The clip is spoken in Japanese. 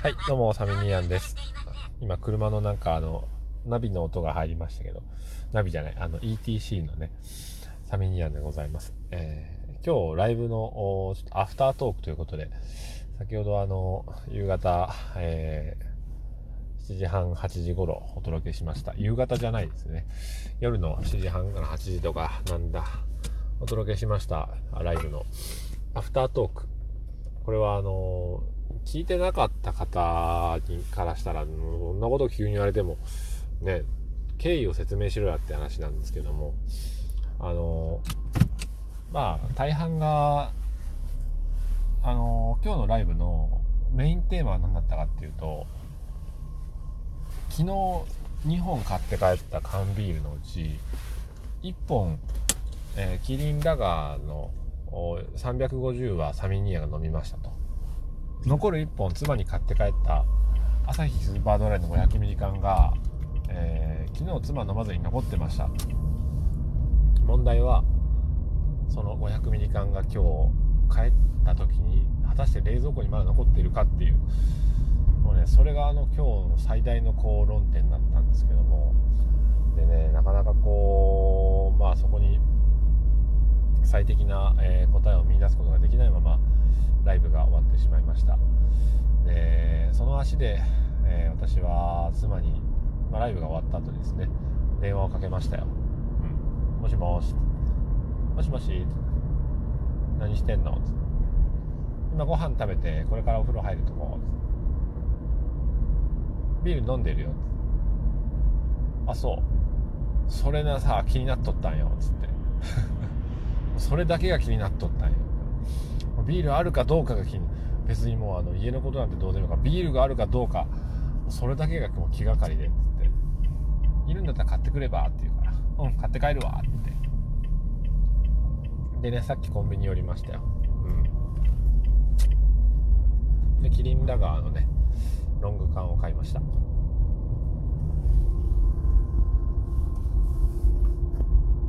はい、どうも、サミニアンです。今、車のなんか、あの、ナビの音が入りましたけど、ナビじゃない、あの、ETC のね、サミニアンでございます。えー、今日、ライブの、ちょっとアフタートークということで、先ほど、あの、夕方、えー、7時半、8時頃お届けしました。夕方じゃないですね。夜の7時半から8時とか、なんだ、お届けしましたライブのアフタートーク。これはあの聞いてなかった方にからしたら、そんなこと急に言われても、ね、経緯を説明しろやって話なんですけども、あのまあ、大半が、あの今日のライブのメインテーマは何だったかっていうと、昨日2本買って帰った缶ビールのうち、1本えー、キリンラガーの350はサミニアが飲みましたと。残る1本妻に買って帰ったアサヒスーパードライの500ミリ缶が、えー、昨日妻飲まずに残ってました。問題はその500ミリ缶が今日帰った時に果たして冷蔵庫にまだ残っているかっていう。もうねそれがあの今日の最大のこう論点だったんですけども最適な、えー、答えを見いだすことができないままライブが終わってしまいました。でその足で、えー、私は妻に、まあ、ライブが終わった後ですね電話をかけましたよ、うん、もしもし。もしもし。何してんの？今ご飯食べてこれからお風呂入るとこ。ビール飲んでるよ。あそう。それなさ気になっとったんよ。つって。それだけが気になっとったんよビールあるかどうかが気に別にもうあの家のことなんてどうでもいいからビールがあるかどうかそれだけがもう気がかりでっつって。いるんだったら買ってくればって言うから。うん買って帰るわって。でねさっきコンビニ寄りましたよ。うん。でキリンラガーのねロング缶を買いました。